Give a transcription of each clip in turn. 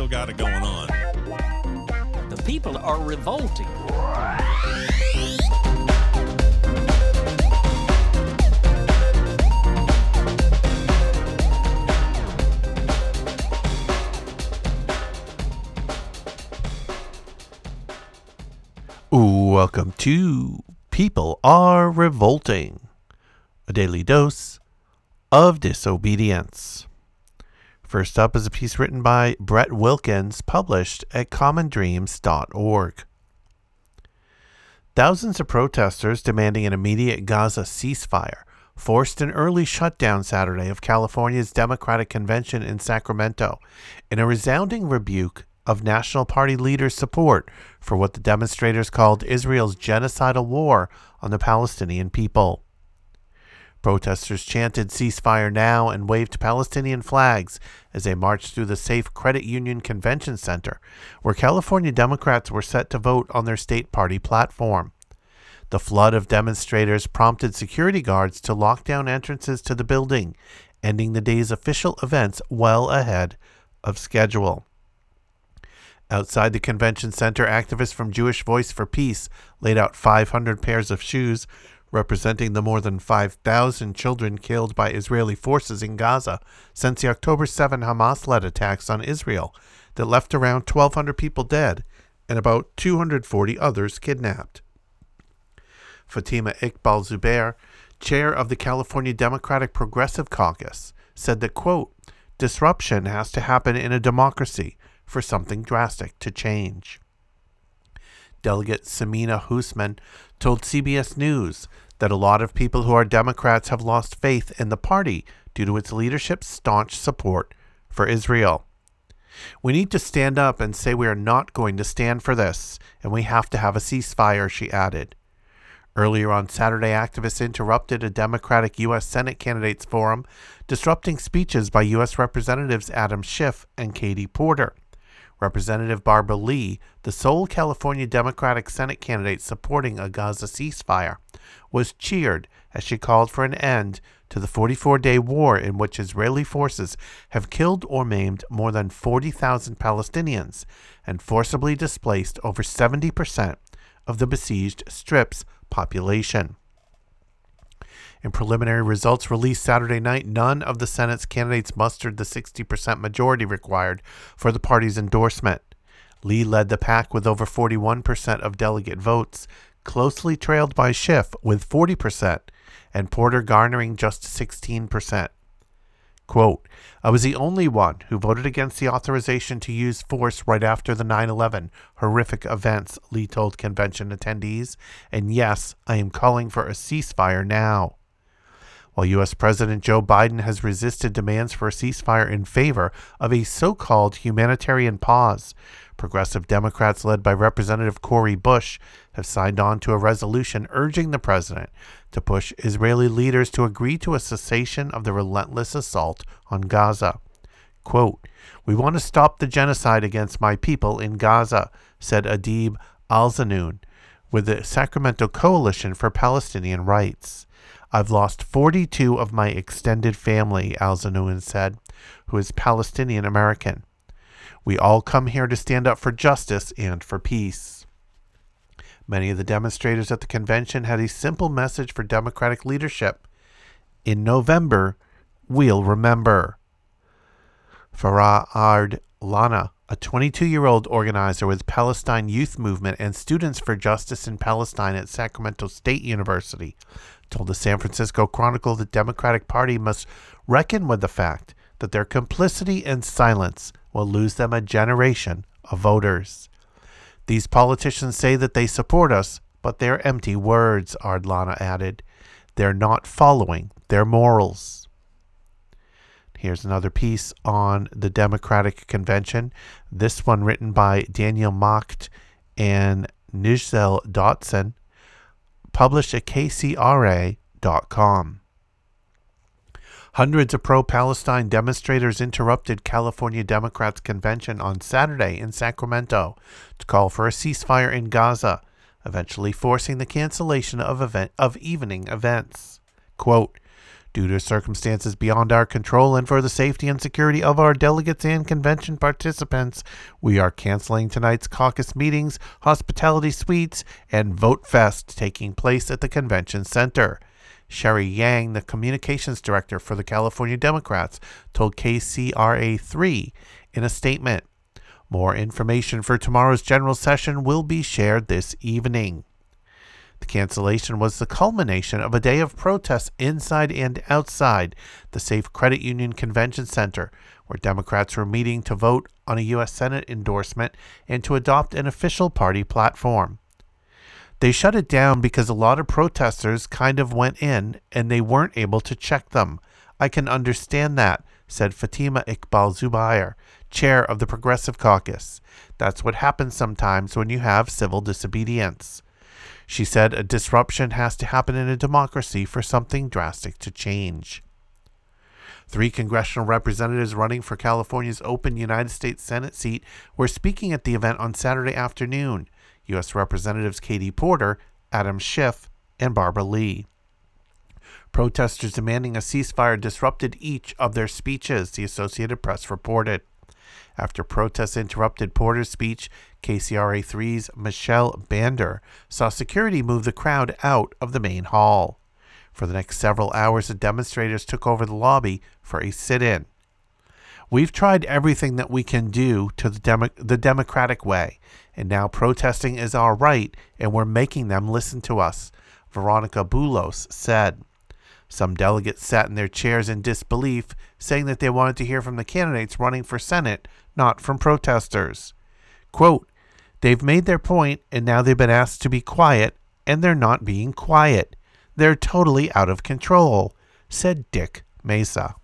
still got it going on. The people are revolting. Welcome to People Are Revolting, a daily dose of disobedience. First up is a piece written by Brett Wilkins, published at commondreams.org. Thousands of protesters demanding an immediate Gaza ceasefire forced an early shutdown Saturday of California's Democratic Convention in Sacramento in a resounding rebuke of National Party leaders' support for what the demonstrators called Israel's genocidal war on the Palestinian people. Protesters chanted ceasefire now and waved Palestinian flags as they marched through the Safe Credit Union Convention Center, where California Democrats were set to vote on their state party platform. The flood of demonstrators prompted security guards to lock down entrances to the building, ending the day's official events well ahead of schedule. Outside the convention center, activists from Jewish Voice for Peace laid out 500 pairs of shoes representing the more than 5,000 children killed by Israeli forces in Gaza since the October 7 Hamas led attacks on Israel that left around 1,200 people dead and about 240 others kidnapped. Fatima Iqbal Zubair, chair of the California Democratic Progressive Caucus, said that, quote, disruption has to happen in a democracy for something drastic to change. Delegate Samina Husman told CBS News that a lot of people who are Democrats have lost faith in the party due to its leadership's staunch support for Israel. We need to stand up and say we are not going to stand for this, and we have to have a ceasefire, she added. Earlier on Saturday, activists interrupted a Democratic U.S. Senate candidates forum, disrupting speeches by U.S. Representatives Adam Schiff and Katie Porter. Representative Barbara Lee, the sole California Democratic Senate candidate supporting a Gaza ceasefire, was cheered as she called for an end to the 44 day war in which Israeli forces have killed or maimed more than 40,000 Palestinians and forcibly displaced over 70% of the besieged Strip's population. In preliminary results released Saturday night, none of the Senate's candidates mustered the 60% majority required for the party's endorsement. Lee led the pack with over 41% of delegate votes, closely trailed by Schiff with 40%, and Porter garnering just 16%. Quote, I was the only one who voted against the authorization to use force right after the 9 11 horrific events, Lee told convention attendees. And yes, I am calling for a ceasefire now. While U.S. President Joe Biden has resisted demands for a ceasefire in favor of a so called humanitarian pause, progressive Democrats led by Representative Cori Bush have signed on to a resolution urging the president to push Israeli leaders to agree to a cessation of the relentless assault on Gaza. Quote, We want to stop the genocide against my people in Gaza, said Adib al Zanoun, with the Sacramento Coalition for Palestinian Rights. I've lost 42 of my extended family, Alzanoun said, who is Palestinian American. We all come here to stand up for justice and for peace. Many of the demonstrators at the convention had a simple message for Democratic leadership. In November, we'll remember. Farah Ard Lana, a 22 year old organizer with Palestine Youth Movement and Students for Justice in Palestine at Sacramento State University, told the San Francisco Chronicle the Democratic Party must reckon with the fact that their complicity and silence will lose them a generation of voters. These politicians say that they support us, but they're empty words, Ardlana added. They're not following their morals. Here's another piece on the Democratic Convention. This one written by Daniel Macht and Nijzel Dotson published at KCRA.com. Hundreds of pro Palestine demonstrators interrupted California Democrats' convention on Saturday in Sacramento to call for a ceasefire in Gaza, eventually forcing the cancellation of, event, of evening events. Quote, Due to circumstances beyond our control and for the safety and security of our delegates and convention participants, we are canceling tonight's caucus meetings, hospitality suites, and Vote Fest taking place at the convention center. Sherry Yang, the communications director for the California Democrats, told KCRA 3 in a statement. More information for tomorrow's general session will be shared this evening. The cancellation was the culmination of a day of protests inside and outside the Safe Credit Union Convention Center, where Democrats were meeting to vote on a U.S. Senate endorsement and to adopt an official party platform. They shut it down because a lot of protesters kind of went in and they weren't able to check them. I can understand that, said Fatima Iqbal Zubair, chair of the Progressive Caucus. That's what happens sometimes when you have civil disobedience. She said a disruption has to happen in a democracy for something drastic to change. Three congressional representatives running for California's open United States Senate seat were speaking at the event on Saturday afternoon U.S. Representatives Katie Porter, Adam Schiff, and Barbara Lee. Protesters demanding a ceasefire disrupted each of their speeches, the Associated Press reported. After protests interrupted Porter's speech, KCRA 3's Michelle Bandur saw security move the crowd out of the main hall. For the next several hours, the demonstrators took over the lobby for a sit in. We've tried everything that we can do to the, demo- the democratic way, and now protesting is our right, and we're making them listen to us, Veronica Bulos said. Some delegates sat in their chairs in disbelief, saying that they wanted to hear from the candidates running for Senate, not from protesters. Quote, They've made their point, and now they've been asked to be quiet, and they're not being quiet. They're totally out of control, said Dick Mesa.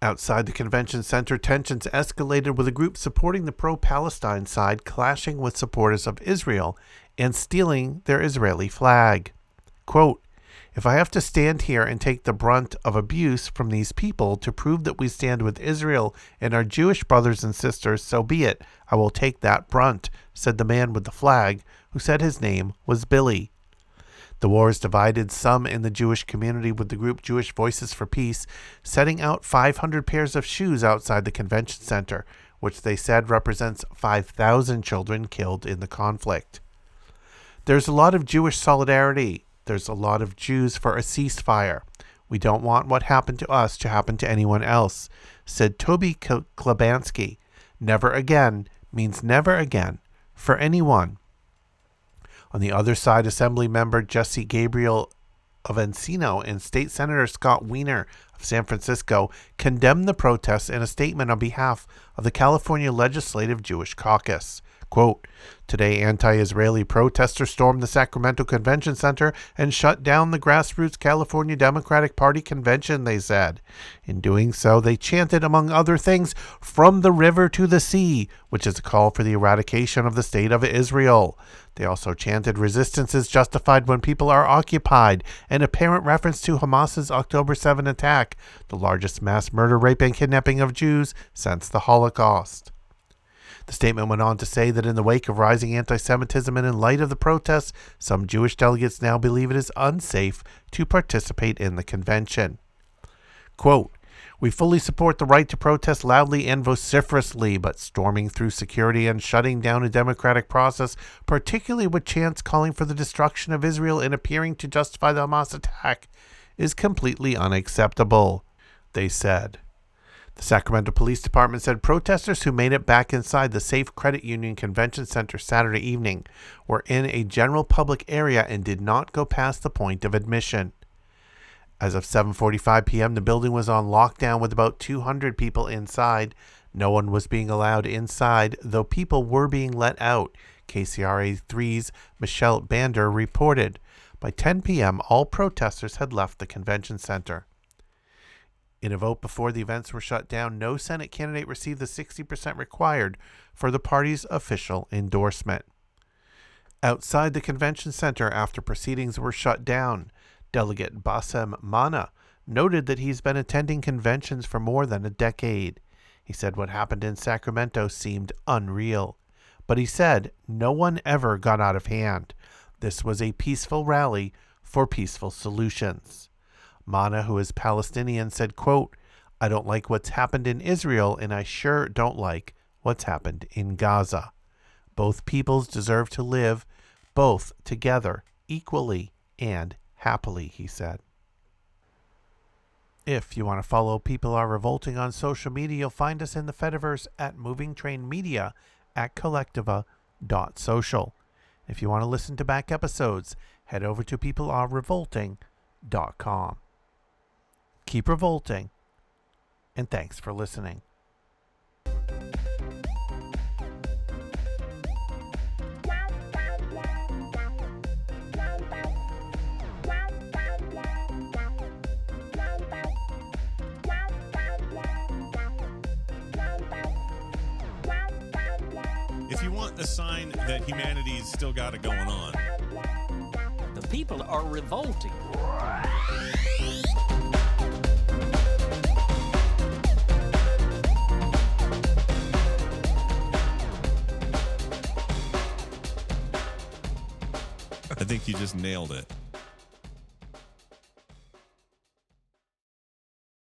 Outside the convention center, tensions escalated with a group supporting the pro Palestine side clashing with supporters of Israel and stealing their Israeli flag. Quote, if I have to stand here and take the brunt of abuse from these people to prove that we stand with Israel and our Jewish brothers and sisters, so be it. I will take that brunt, said the man with the flag, who said his name was Billy. The wars divided some in the Jewish community, with the group Jewish Voices for Peace setting out 500 pairs of shoes outside the convention center, which they said represents 5,000 children killed in the conflict. There's a lot of Jewish solidarity there's a lot of Jews for a ceasefire. We don't want what happened to us to happen to anyone else, said Toby Klebansky. Never again means never again for anyone. On the other side, Assembly member Jesse Gabriel of Encino and State Senator Scott Wiener of San Francisco condemned the protests in a statement on behalf of the California Legislative Jewish Caucus. Quote, Today, anti Israeli protesters stormed the Sacramento Convention Center and shut down the grassroots California Democratic Party convention, they said. In doing so, they chanted, among other things, From the river to the sea, which is a call for the eradication of the state of Israel. They also chanted, Resistance is justified when people are occupied, an apparent reference to Hamas's October 7 attack, the largest mass murder, rape, and kidnapping of Jews since the Holocaust. The statement went on to say that in the wake of rising anti Semitism and in light of the protests, some Jewish delegates now believe it is unsafe to participate in the convention. Quote, we fully support the right to protest loudly and vociferously, but storming through security and shutting down a democratic process, particularly with chants calling for the destruction of Israel and appearing to justify the Hamas attack, is completely unacceptable, they said. The Sacramento Police Department said protesters who made it back inside the Safe Credit Union Convention Center Saturday evening were in a general public area and did not go past the point of admission. As of 7:45 p.m., the building was on lockdown with about 200 people inside. No one was being allowed inside, though people were being let out. KCRA 3's Michelle Bandur reported. By 10 p.m., all protesters had left the convention center. In a vote before the events were shut down, no Senate candidate received the 60% required for the party's official endorsement. Outside the convention center, after proceedings were shut down, Delegate Bassem Mana noted that he's been attending conventions for more than a decade. He said what happened in Sacramento seemed unreal. But he said no one ever got out of hand. This was a peaceful rally for peaceful solutions. Mana, who is Palestinian, said, quote, I don't like what's happened in Israel, and I sure don't like what's happened in Gaza. Both peoples deserve to live both together equally and happily, he said. If you want to follow People Are Revolting on social media, you'll find us in the Fediverse at Moving Train Media at collectiva.social. If you want to listen to back episodes, head over to peoplearerevolting.com. Keep revolting, and thanks for listening. If you want a sign that humanity's still got it going on, The people are revolting. Think you just nailed it.